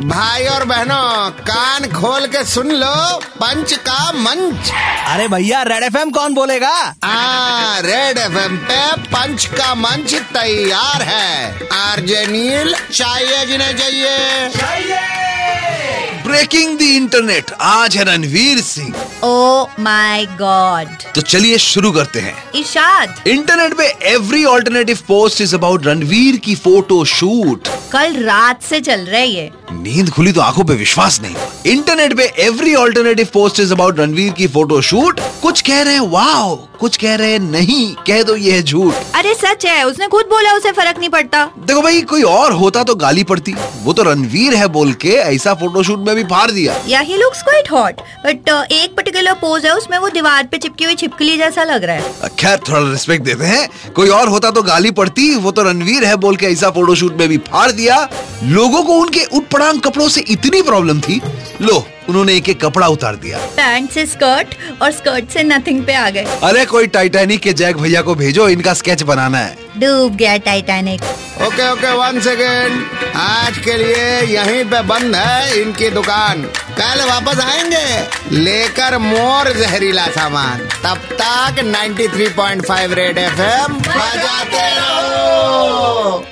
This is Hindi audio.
भाई और बहनों कान खोल के सुन लो पंच का मंच। अरे भैया रेड एफएम कौन बोलेगा? आ रेड एफएम पे पंच का मंच तैयार है। आरजे नील चाहिए जिन्हें चाहिए। ब्रेकिंग द इंटरनेट आज है Ranveer Singh. Oh my god तो चलिए शुरू करते हैं। इशाद इंटरनेट पे every alternative post is about Ranveer की फ़ोटो शूट कल रात से चल रहा है ये। नींद खुली तो आँखों पे विश्वास नहीं। इंटरनेट पे every alternative post is about Ranveer की फ़ोटो शूट कुछ कह रहे हैं वाओ कुछ कह रहे हैं, नहीं। कह दो, ये है झूठ। अरे सच है उसने खुद बोला उसे फ़र्क नहीं पड़ता। देखो भाई कोई और होता तो गाली पड़ती। वो तो रणवीर है बोल के ऐसा फोटोशूट में भी फाड़ दिया। या ही लुक्स क्वाइट हॉट बट एक पर्टिकुलर पोज है उसमें वो दीवार पे चिपकी हुई छिपकली जैसा लग रहा है। खैर थोड़ा रिस्पेक्ट देते हैं। कोई और होता तो गाली पड़ती वो तो रणवीर है बोल के ऐसा फोटोशूट में भी फाड़ दिया। लोगों को उनके उटपटांग कपड़ों से इतनी प्रॉब्लम थी। लो उन्होंने एक एक कपड़ा उतार दिया। पैंट से स्कर्ट और स्कर्ट से नथिंग पे आ गए। अरे कोई टाइटैनिक के जैक भैया को भेजो इनका स्केच बनाना है। डूब गया Titanic okay okay one second आज के लिए यहीं पे बंद है इनकी दुकान। कल वापस आएँगे लेकर मोर जहरीला सामान। तब तक 93.5 रेड एफएम बजाते रहो।